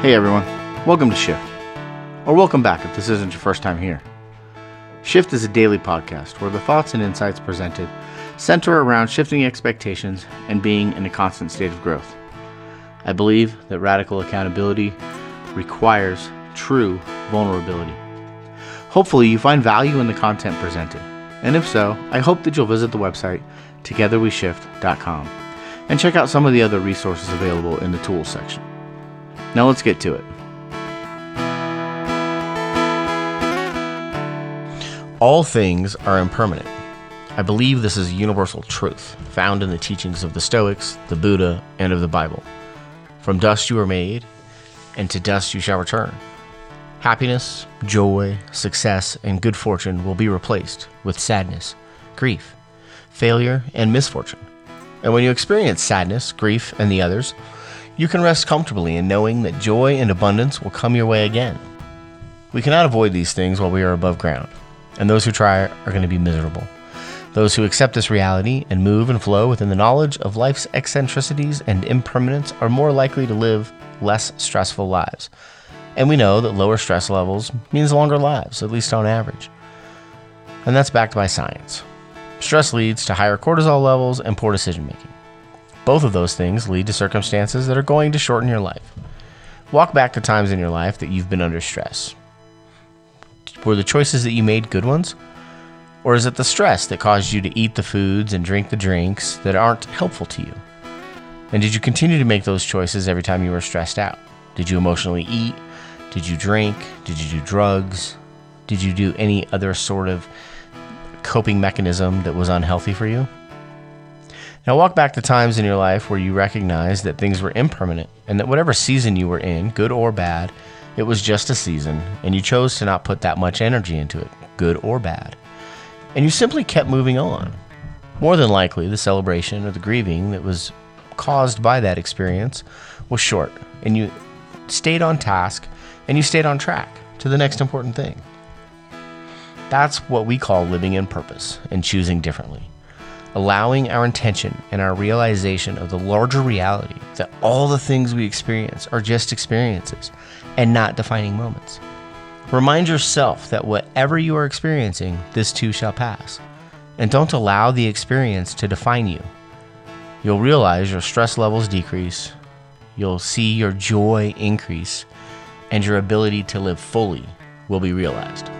Hey everyone, welcome to Shift. Or welcome back if this isn't your first time here. Shift is a daily podcast where the thoughts and insights presented center around shifting expectations and being in a constant state of growth. I believe that radical accountability requires true vulnerability. Hopefully, you find value in the content presented, and if so, I hope that you'll visit the website togetherweshift.com and check out some of the other resources available in the tools section. Now let's get to it. All things are impermanent. I believe this is a universal truth found in the teachings of the Stoics, the Buddha, and of the Bible. From dust you are made, and to dust you shall return. Happiness, joy, success, and good fortune will be replaced with sadness, grief, failure, and misfortune. And when you experience sadness, grief, and the others, you can rest comfortably in knowing that joy and abundance will come your way again. We cannot avoid these things while we are above ground, and those who try are going to be miserable. Those who accept this reality and move and flow within the knowledge of life's eccentricities and impermanence are more likely to live less stressful lives. And we know that lower stress levels means longer lives, at least on average. And that's backed by science. Stress leads to higher cortisol levels and poor decision making. Both of those things lead to circumstances that are going to shorten your life. Walk back to times in your life that you've been under stress. Were the choices that you made good ones? Or is it the stress that caused you to eat the foods and drink the drinks that aren't helpful to you? And did you continue to make those choices every time you were stressed out? Did you emotionally eat? Did you drink? Did you do drugs? Did you do any other sort of coping mechanism that was unhealthy for you? Now, walk back to times in your life where you recognized that things were impermanent and that whatever season you were in, good or bad, it was just a season, and you chose to not put that much energy into it, good or bad. And you simply kept moving on. More than likely, the celebration or the grieving that was caused by that experience was short, and you stayed on task and you stayed on track to the next important thing. That's what we call living in purpose and choosing differently allowing our intention and our realization of the larger reality that all the things we experience are just experiences and not defining moments. Remind yourself that whatever you are experiencing, this too shall pass. And don't allow the experience to define you. You'll realize your stress levels decrease, you'll see your joy increase, and your ability to live fully will be realized.